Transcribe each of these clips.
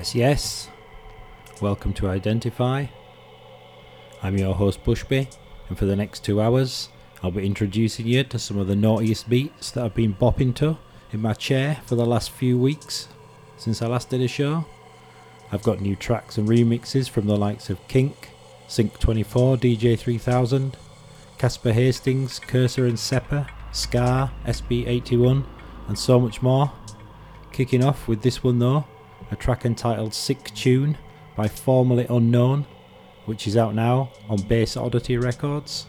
Yes, yes. Welcome to Identify. I'm your host Bushby, and for the next two hours, I'll be introducing you to some of the naughtiest beats that I've been bopping to in my chair for the last few weeks since I last did a show. I've got new tracks and remixes from the likes of Kink, Sync24, DJ3000, Casper Hastings, Cursor and Seppa, Scar, SB81, and so much more. Kicking off with this one though, a track entitled Sick Tune by Formerly Unknown, which is out now on Bass Oddity Records.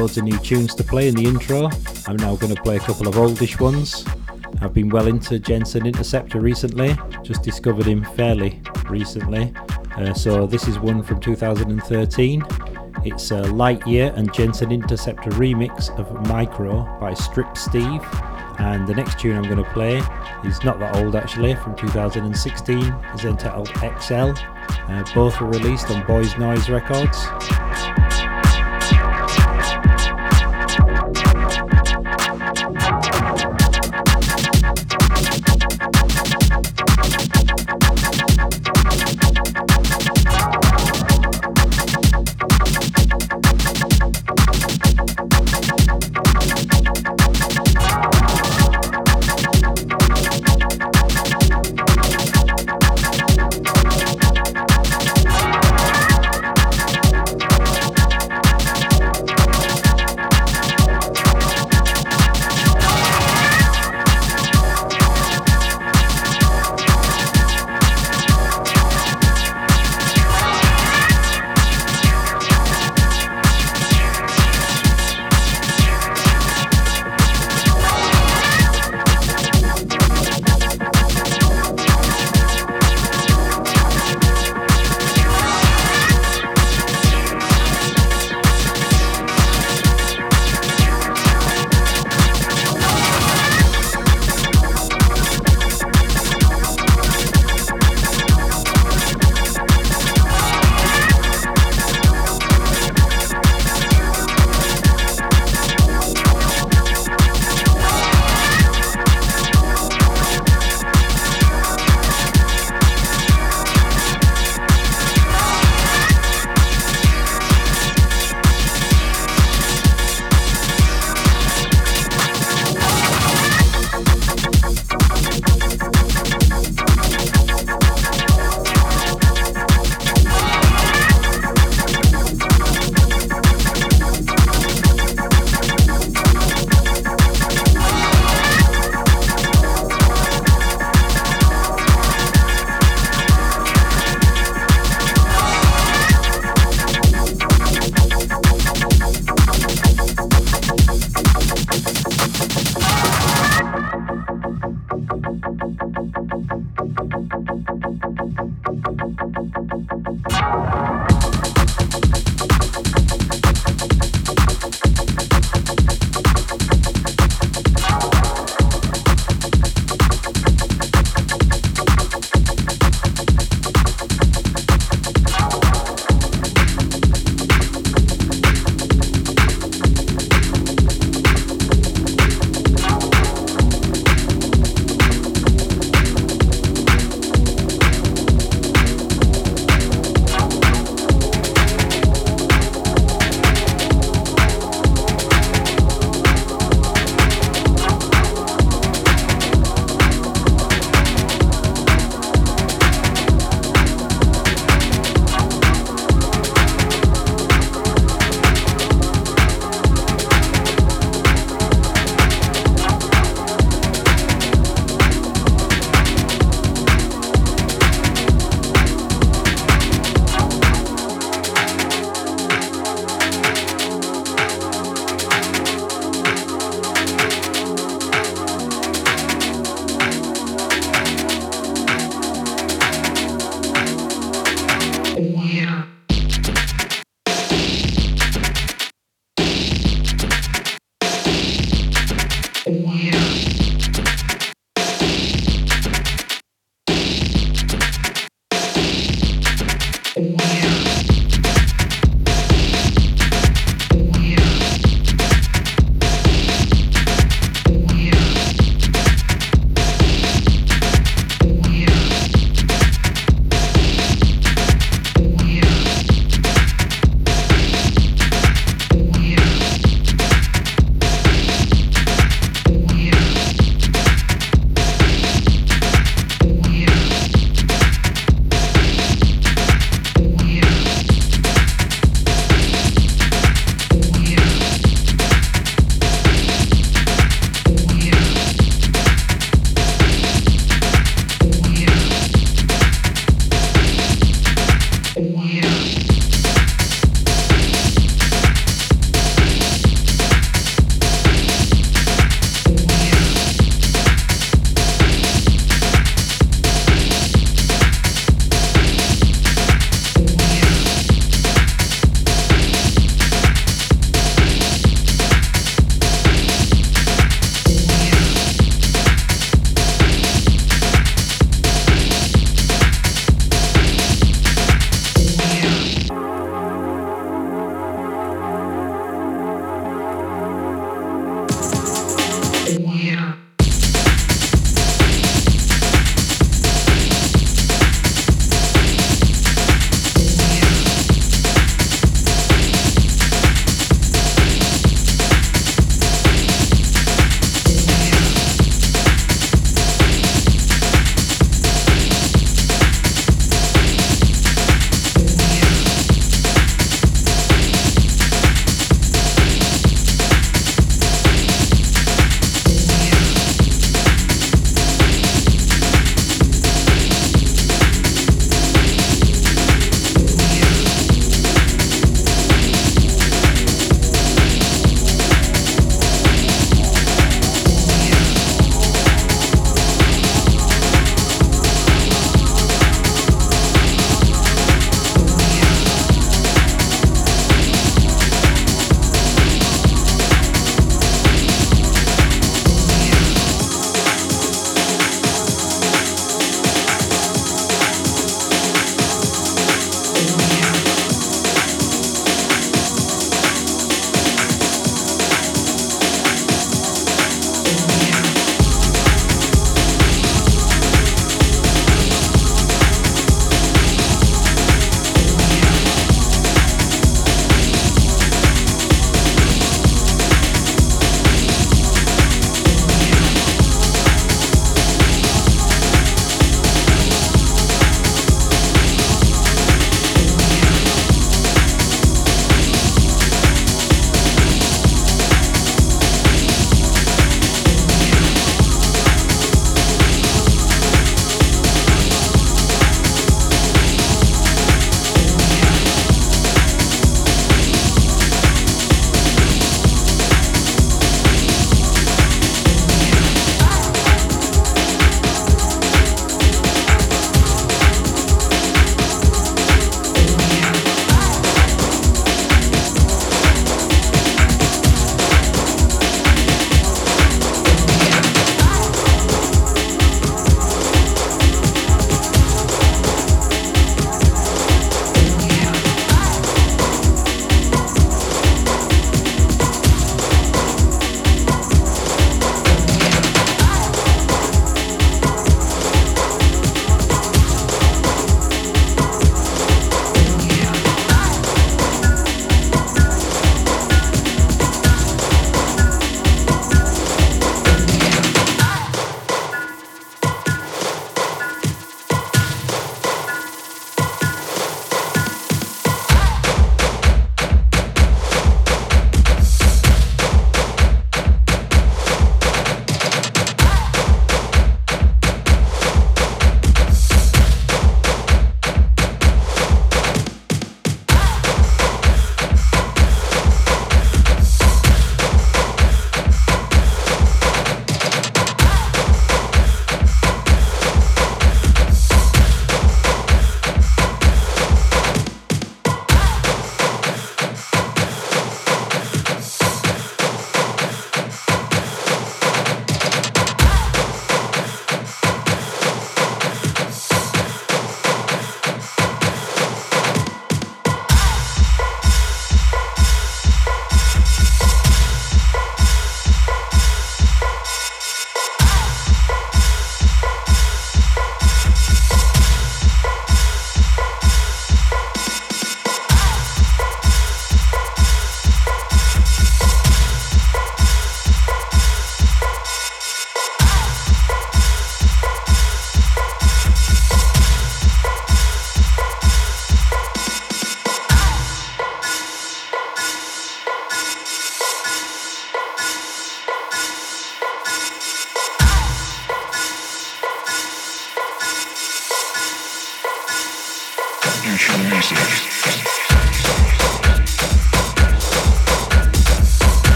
Loads of new tunes to play in the intro. I'm now going to play a couple of oldish ones. I've been well into Jensen Interceptor recently, just discovered him fairly recently. Uh, so this is one from 2013. It's a Lightyear and Jensen Interceptor remix of Micro by Strip Steve. And the next tune I'm going to play is not that old actually, from 2016. It's entitled XL. Uh, both were released on Boys Noize Records.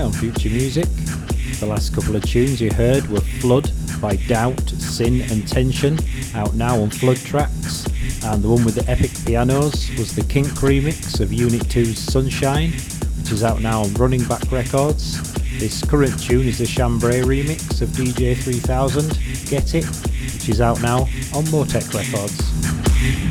On Future Music. The last couple of tunes you heard were Flood by Doubt, Sin and Tension, out now on Flood Tracks, and the one with the epic pianos was the Kink remix of Unit 2's Sunshine, which is out now on Running Back Records. This current tune is the Chambray remix of DJ 3000, Get It, which is out now on Motech Records.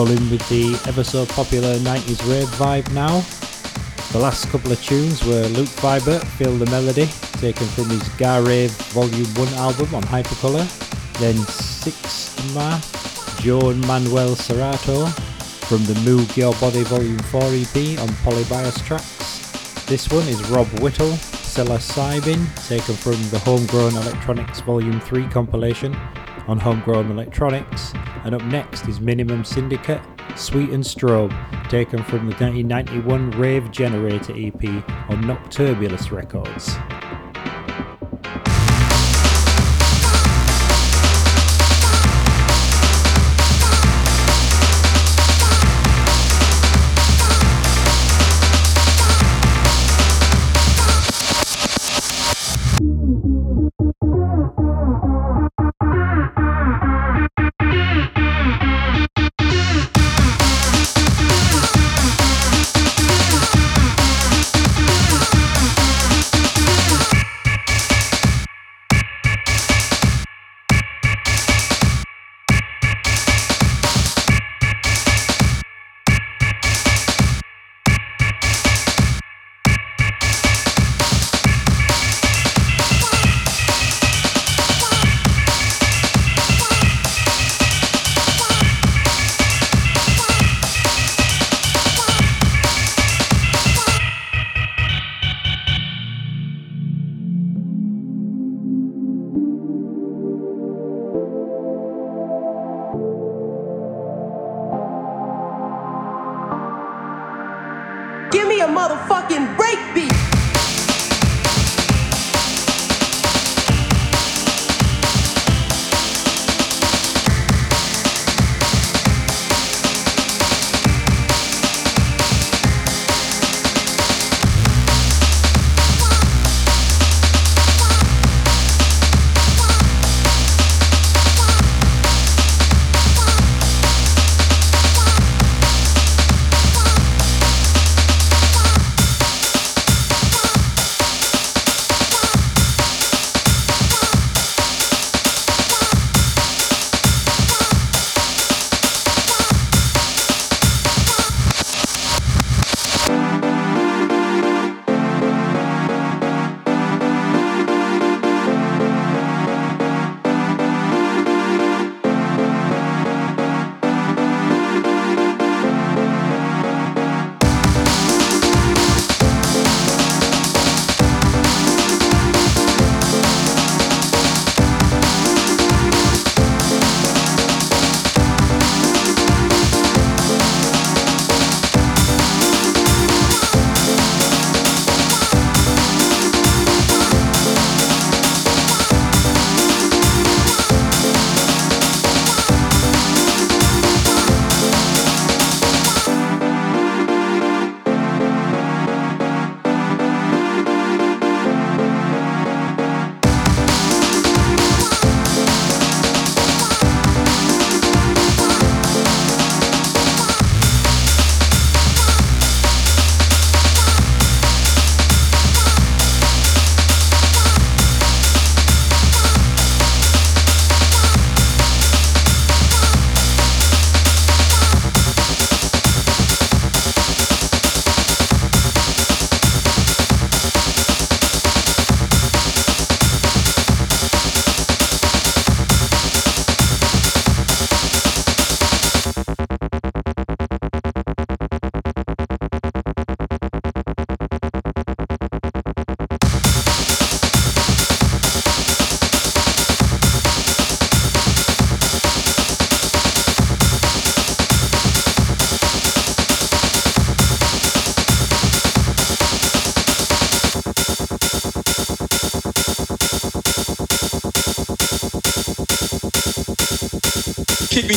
Rolling with the ever so popular 90s rave vibe now. The last couple of tunes were Luke Vibert, Feel the Melody, taken from his Gar Rave Volume 1 album on Hypercolour. Then Sixma, Joan Manuel Serrato from the Moog Your Body Volume 4 EP on Polybios Tracks. This one is Rob Whittle, Psilocybin, taken from the Homegrown Electronics Volume 3 compilation on Homegrown Electronics. And up next is Minimum Syndicate, Sweet and Strobe, taken from the 1991 Rave Generator EP on Nocturbulous Records.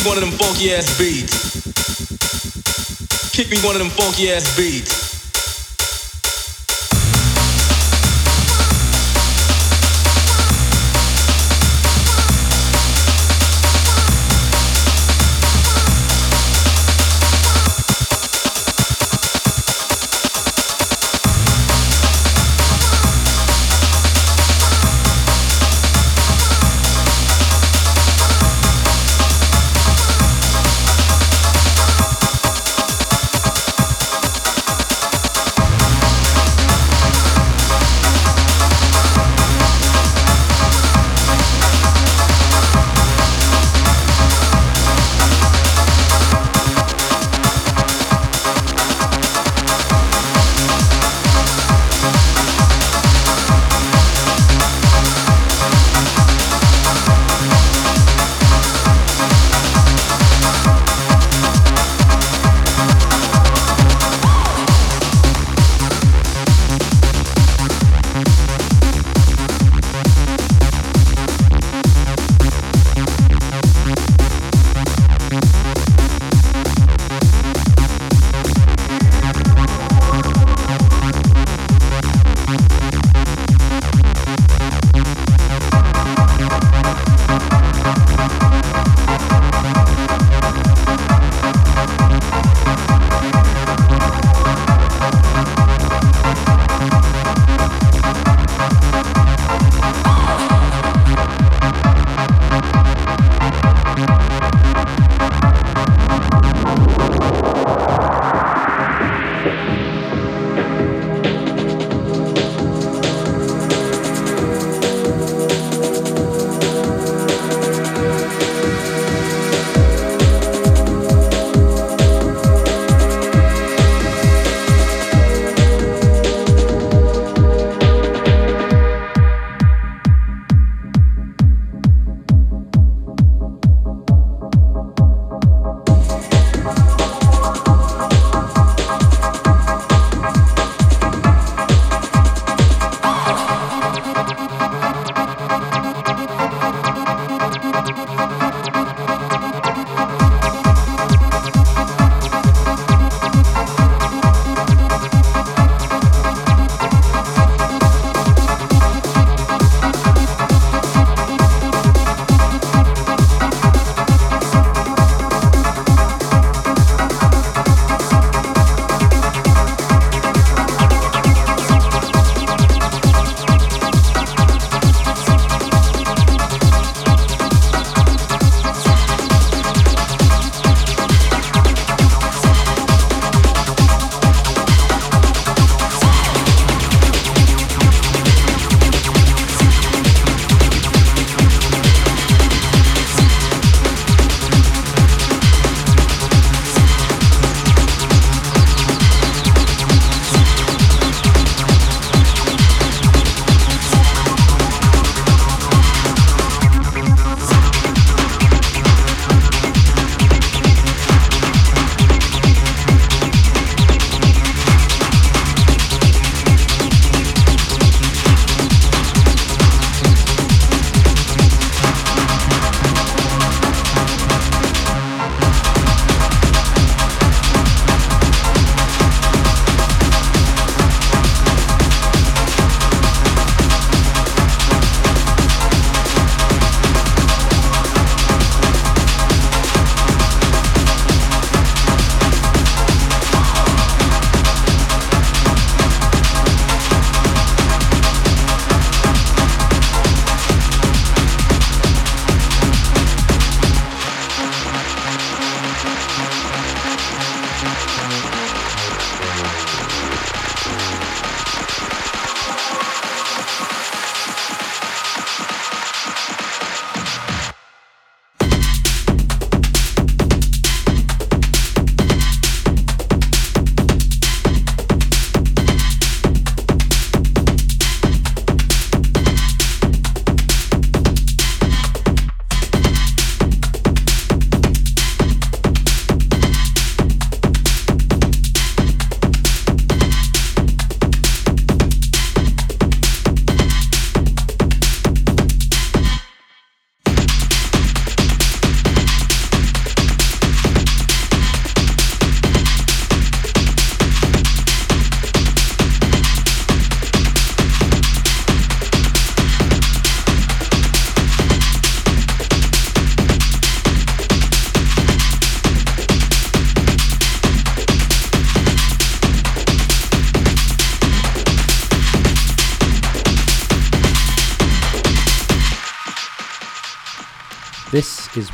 One of them funky ass beats. Kick me one of them funky ass beats.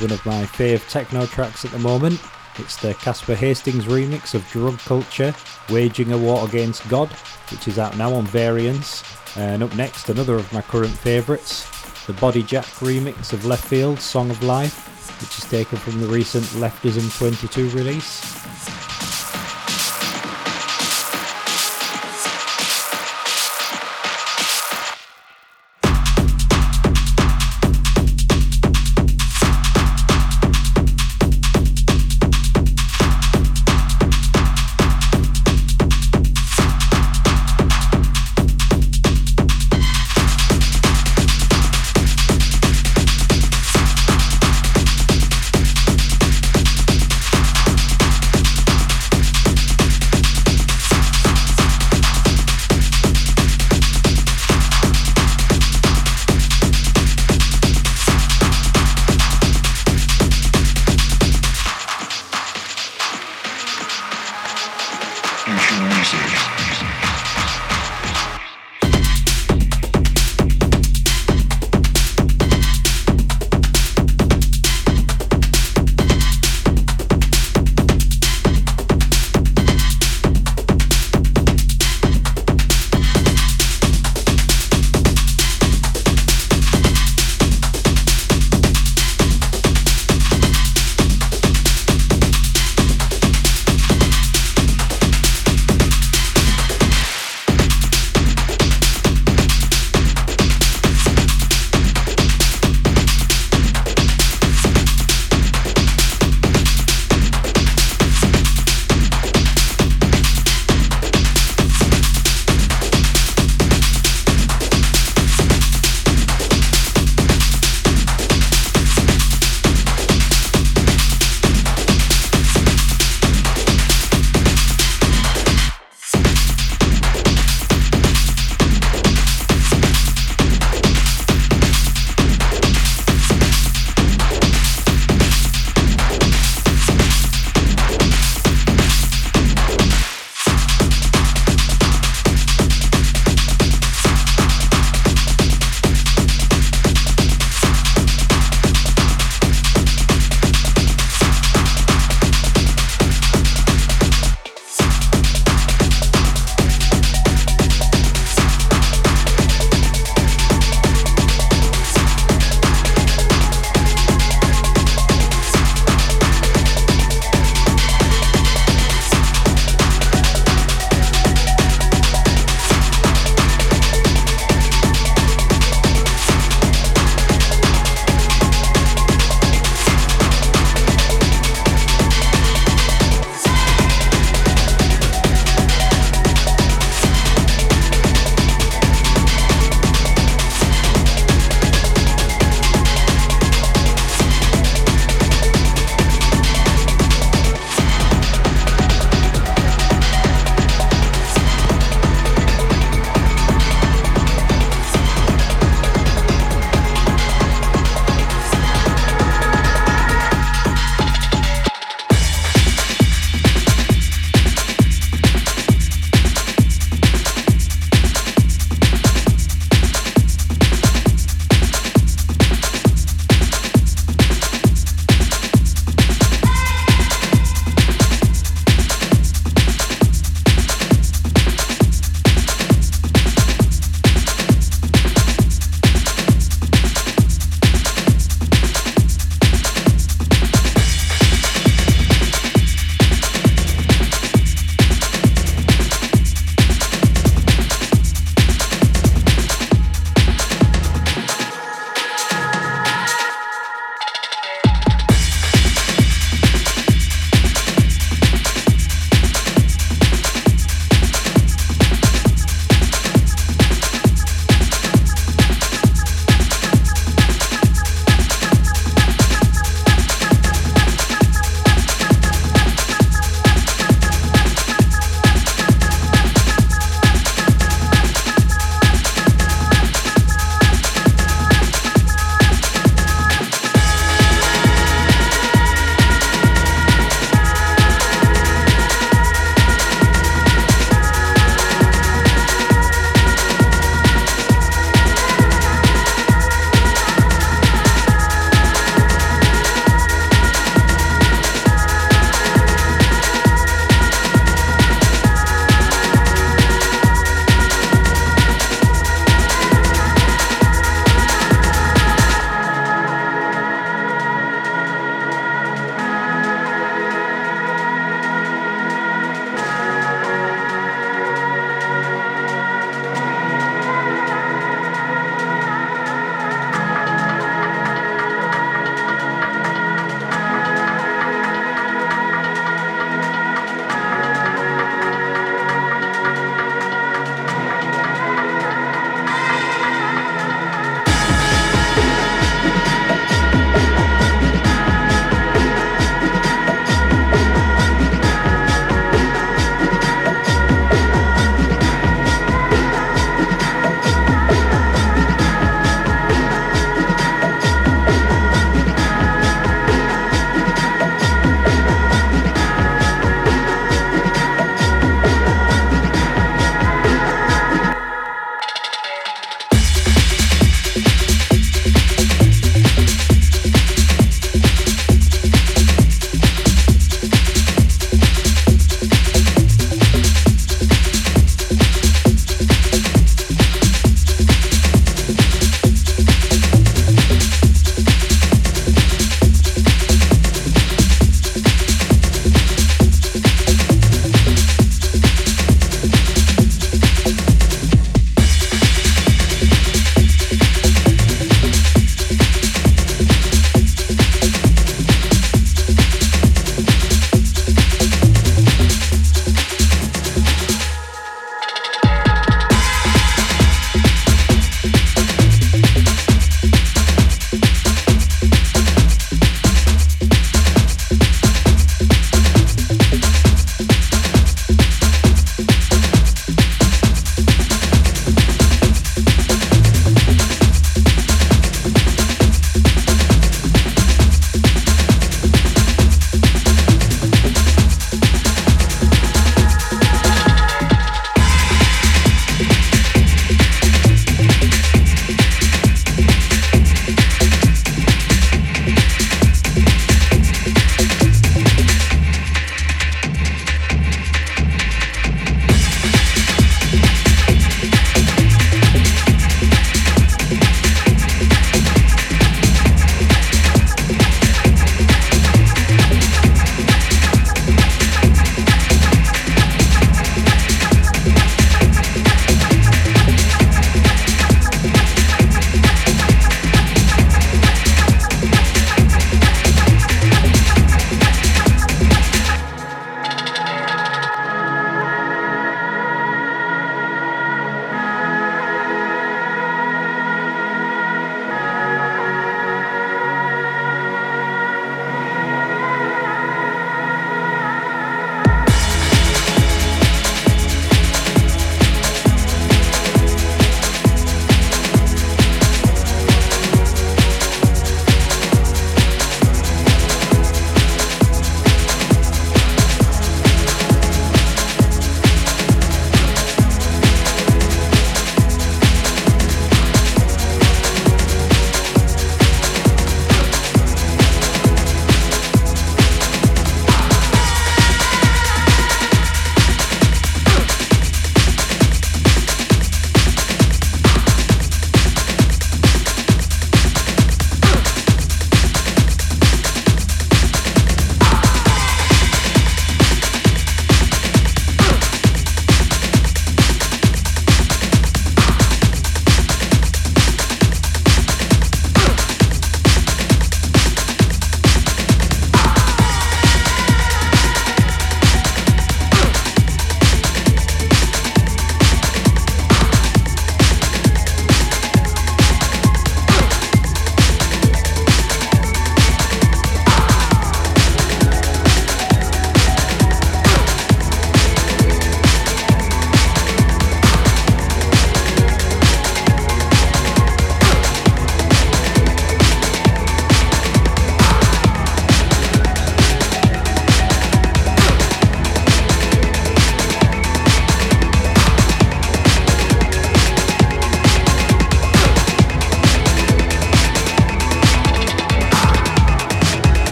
One of my fave techno tracks at the moment. It's the Casper Hastings remix of Drug Culture, Waging a War Against God, which is out now on Variance. And up next, another of my current favourites, the Body Jack remix of Leftfield, Song of Life, which is taken from the recent Leftism 22 release.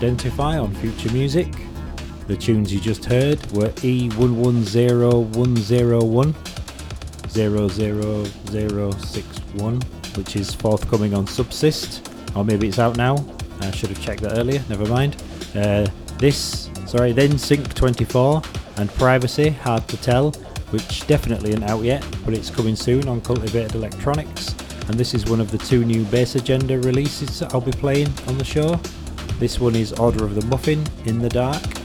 Identify on Future Music. The tunes you just heard were E110101 00061, which is forthcoming on Subsist, or maybe it's out now. I should have checked that earlier, never mind. Uh, this, sorry, then Sync 24 and Privacy, Hard to Tell, which definitely isn't out yet, but it's coming soon on Cultivated Electronics. And this is one of the two new Bass Agenda releases that I'll be playing on the show. This one is Order of the Muffin in the Dark.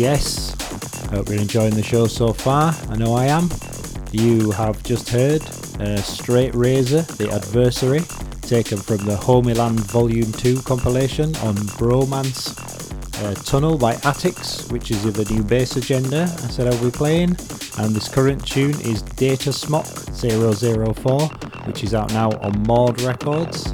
Yes, yes. Hope you're enjoying the show so far. I know I am. You have just heard uh, Straight Razor, The Adversary, taken from the Homeland Volume 2 compilation on Bromance uh, Tunnel by Attics, which is the new bass agenda I said I'll be playing. And this current tune is Data Smock 004, which is out now on Maud Records.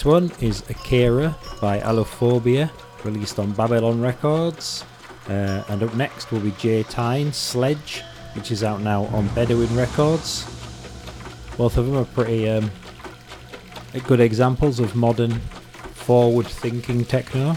This one is Akira by Allophobia, released on Babylon Records. Uh, and up next will be Jay Tyne, Sledge, which is out now on Bedouin Records. Both of them are pretty um, good examples of modern, forward thinking techno.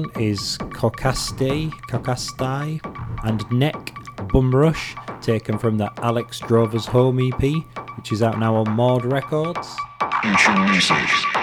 One is Kokasti, Kokastai and Neck Bum Rush, taken from the Alex Drover's Home EP, which is out now on Maud Records. Nation Music.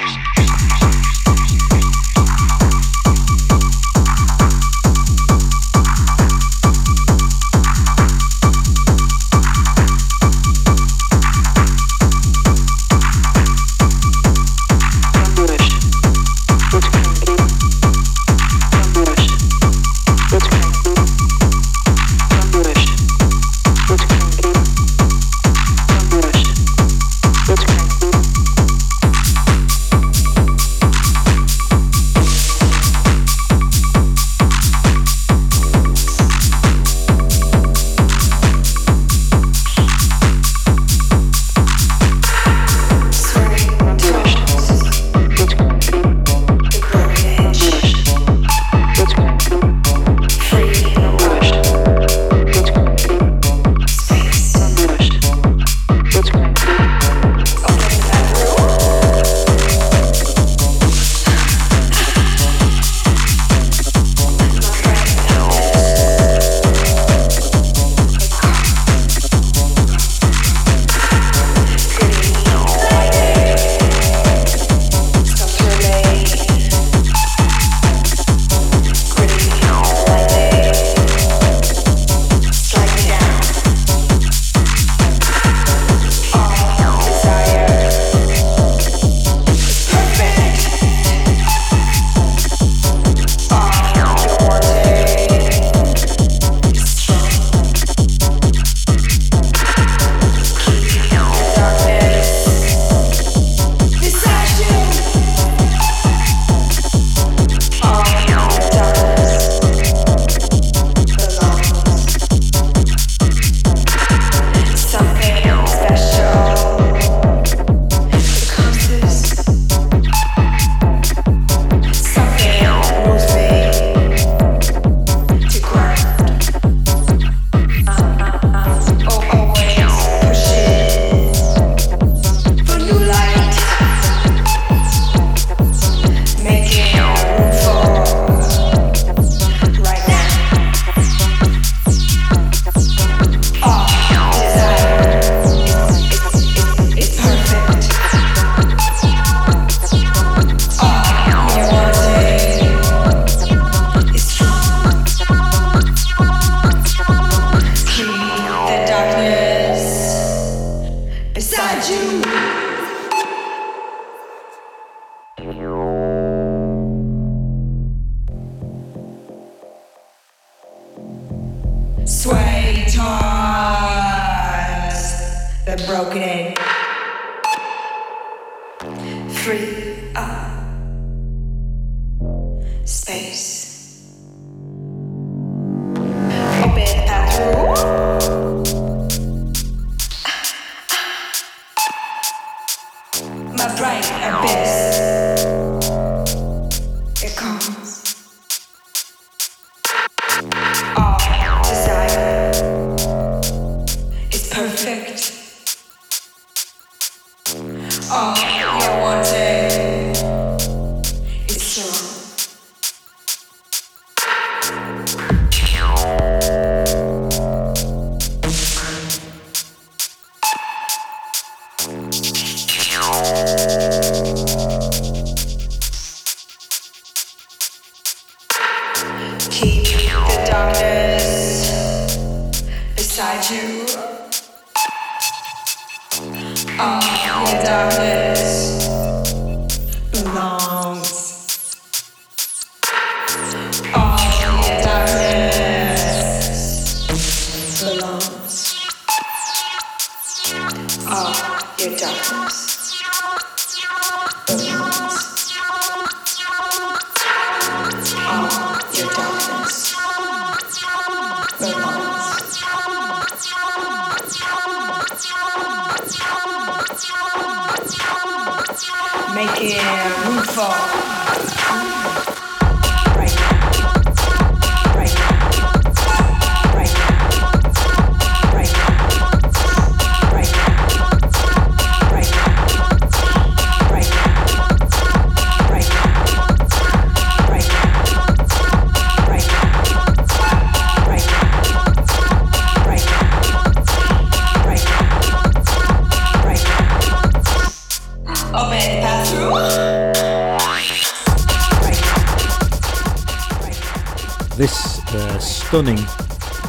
This uh, stunning,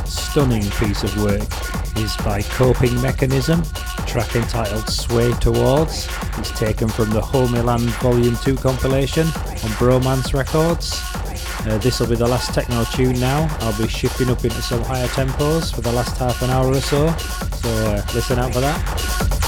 stunning piece of work is by Coping Mechanism, track entitled Sway Towards. It's taken from the Homeland Volume 2 compilation on Bromance Records. Uh, this will be the last techno tune now. I'll be shifting up into some higher tempos for the last half an hour or so. So uh, listen out for that.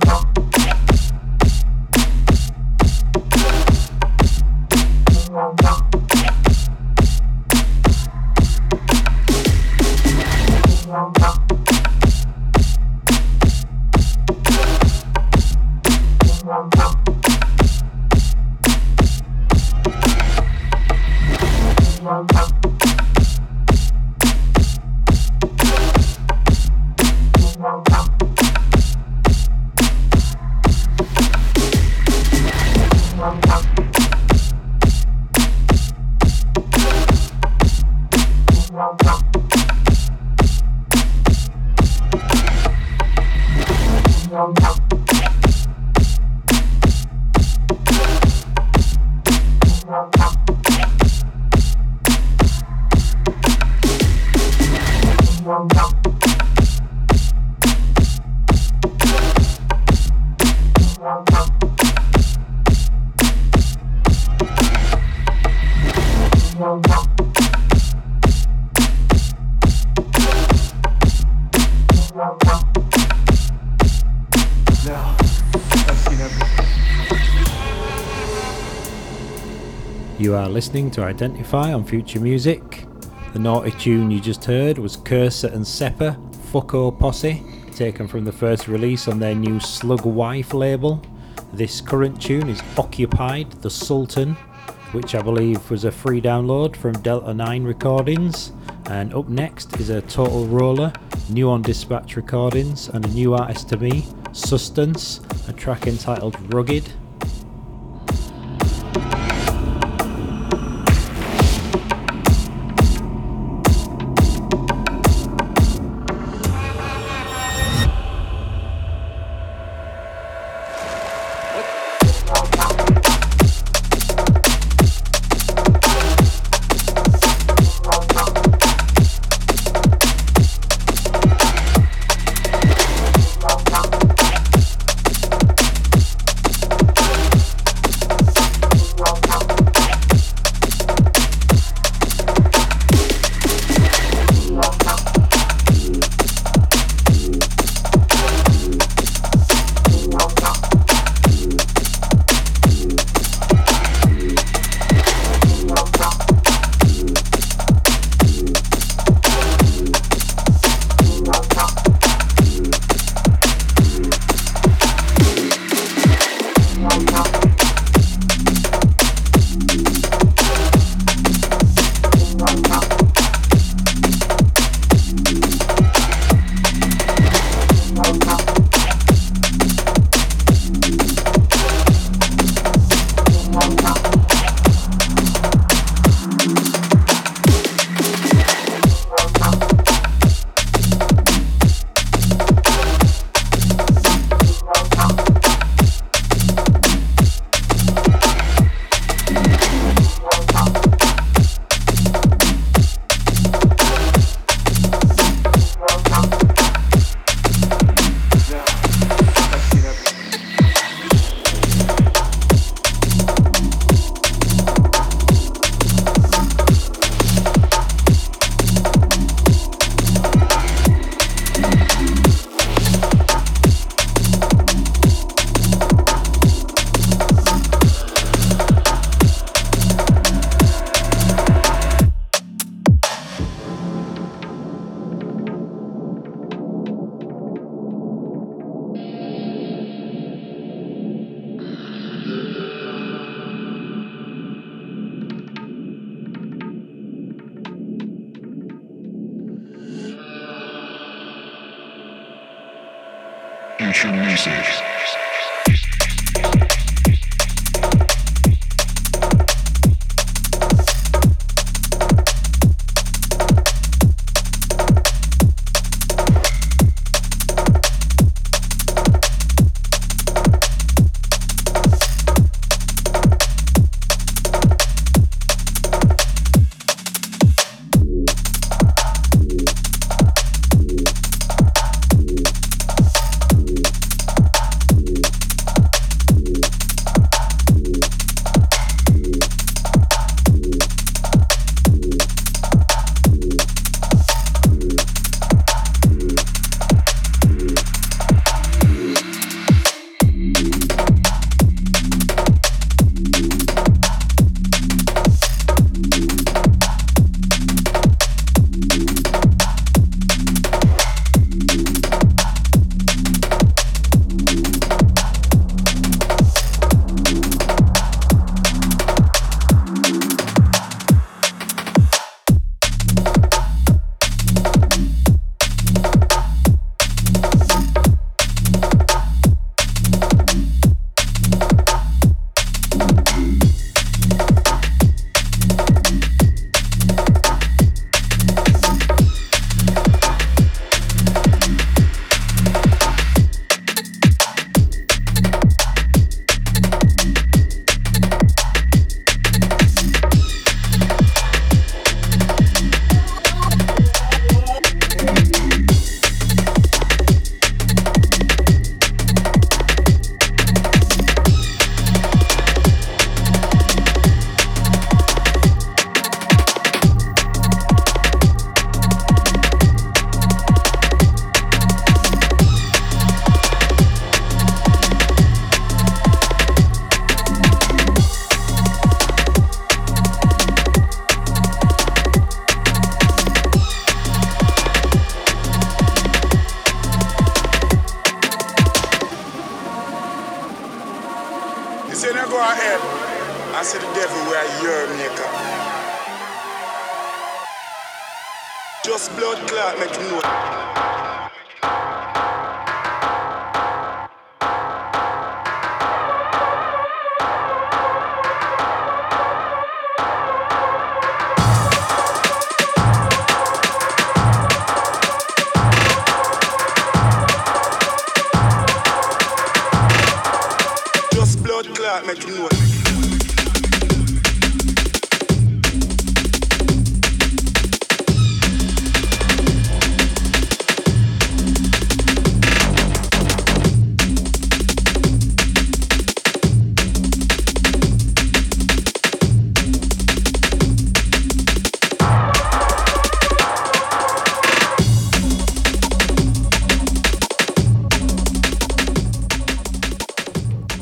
bop, bop. Listening to Identify on Future Music. The naughty tune you just heard was Kursa and Seppa, Fucko Posse, taken from the first release on their new Slug Wife label. This current tune is Occupied the Sultan, which I believe was a free download from Delta 9 Recordings. And up next is a Total Roller, new on Dispatch Recordings, and a new artist to me, Sustance, a track entitled Rugged.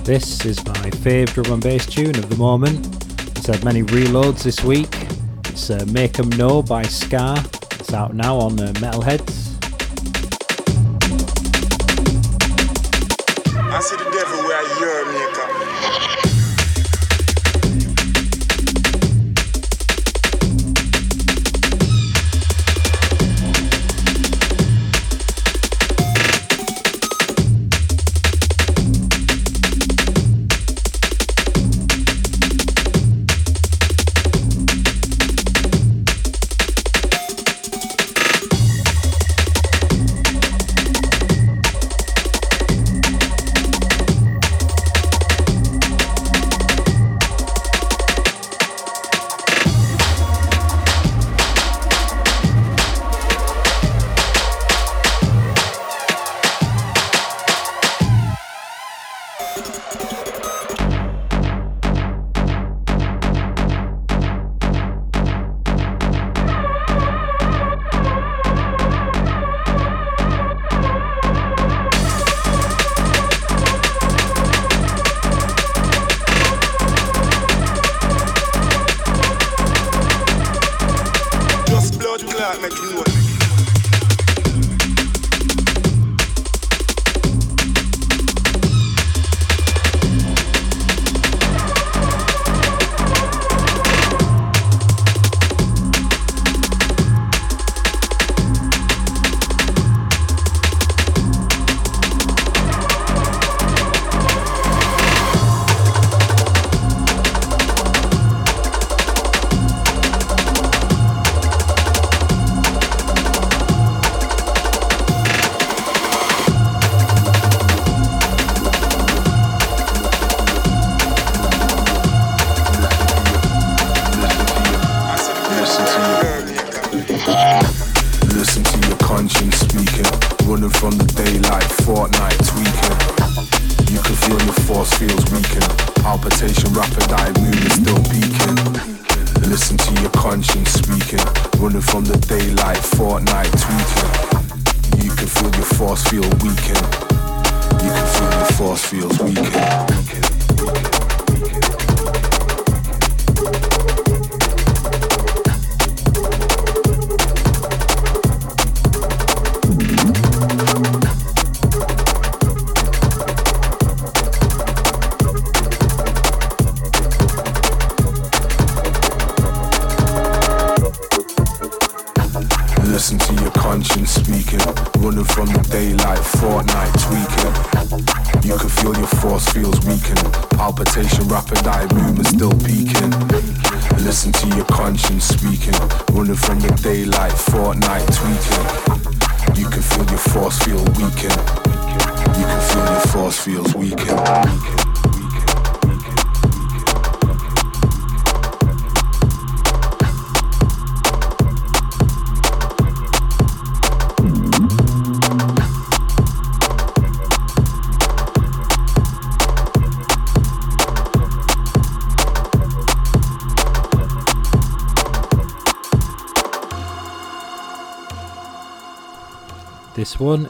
This is my fave drum and bass tune of the moment. It's had many reloads this week. It's uh, Make 'em Know by Scar. It's out now on uh, Metalheadz.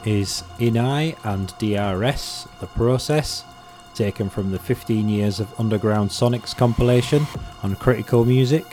Is Enei and DRS, The Process, taken from the 15 Years of Underground Sonics compilation on Critical Music.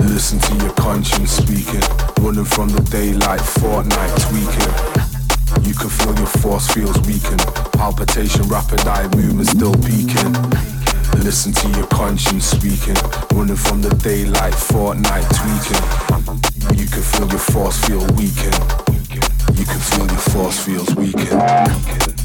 Listen to your conscience speaking. Running from the daylight, fortnight tweaking. You can feel your force feels weakened. Palpitation, rapid eye movement still peaking. Listen to your conscience speaking. Running from the daylight, fortnight tweaking. You can feel your force feel weakened. You can feel your force feels weakened.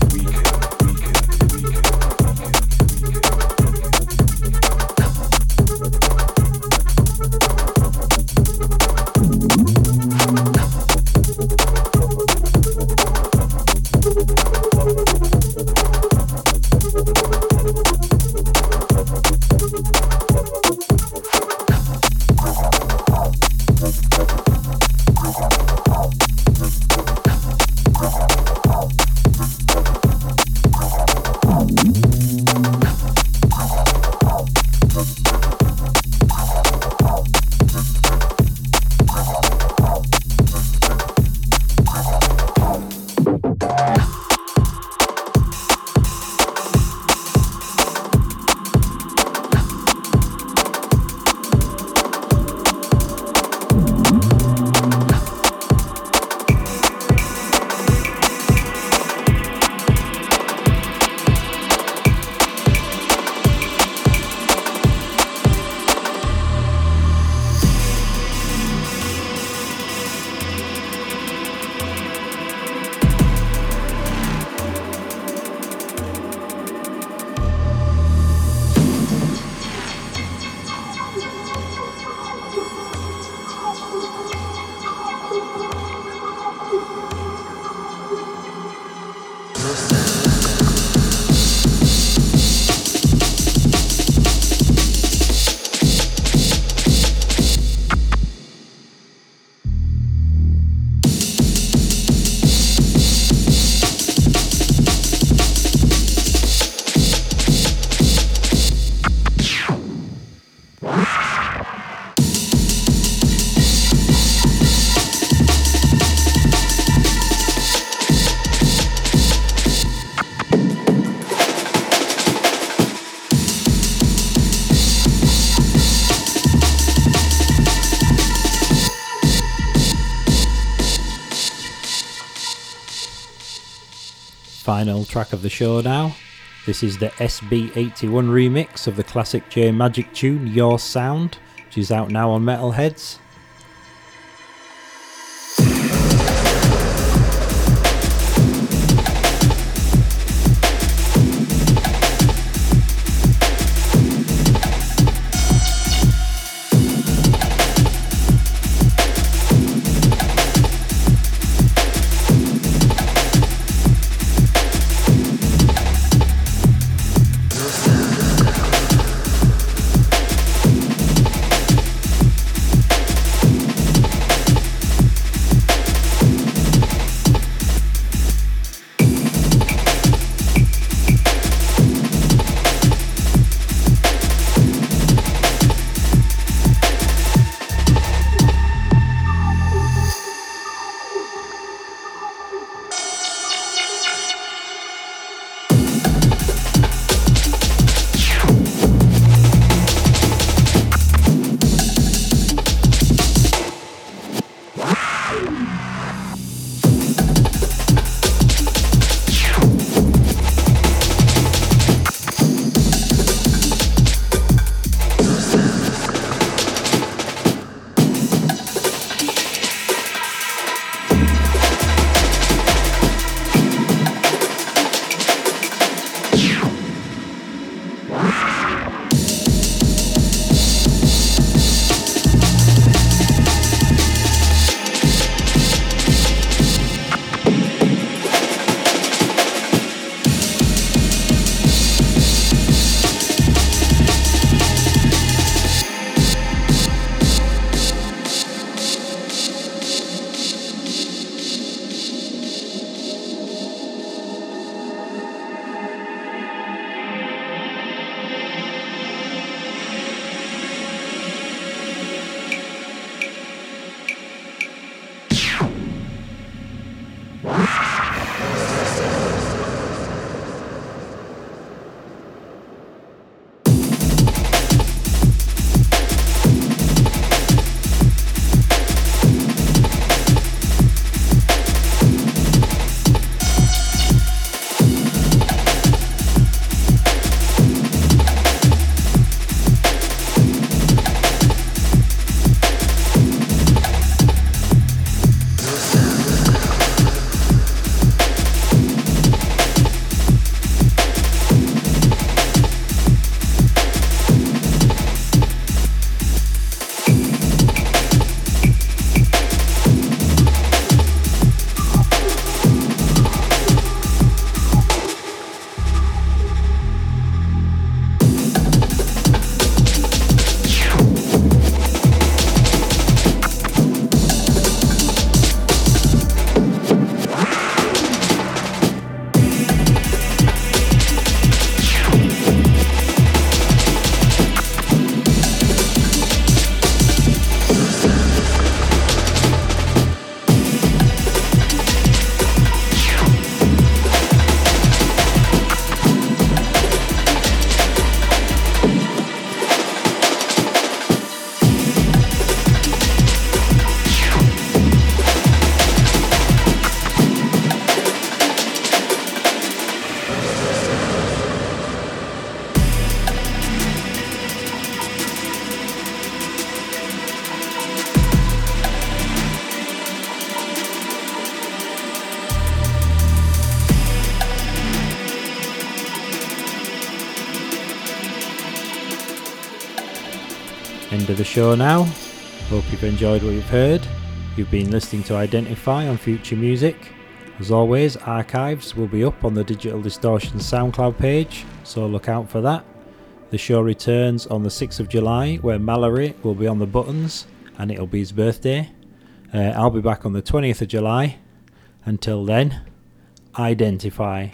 Final track of the show now. This is the SB81 remix of the classic J Majik tune Your Sound, which is out now on Metalheadz. Show now. Hope you've enjoyed what you've heard. You've been listening to Identify on Future Music. As always, archives will be up on the Digital Distortion SoundCloud page, so look out for that. The show returns on the 6th of July, where Mallory will be on the buttons, and it'll be his birthday. Uh, I'll be back on the 20th of July. Until then, identify.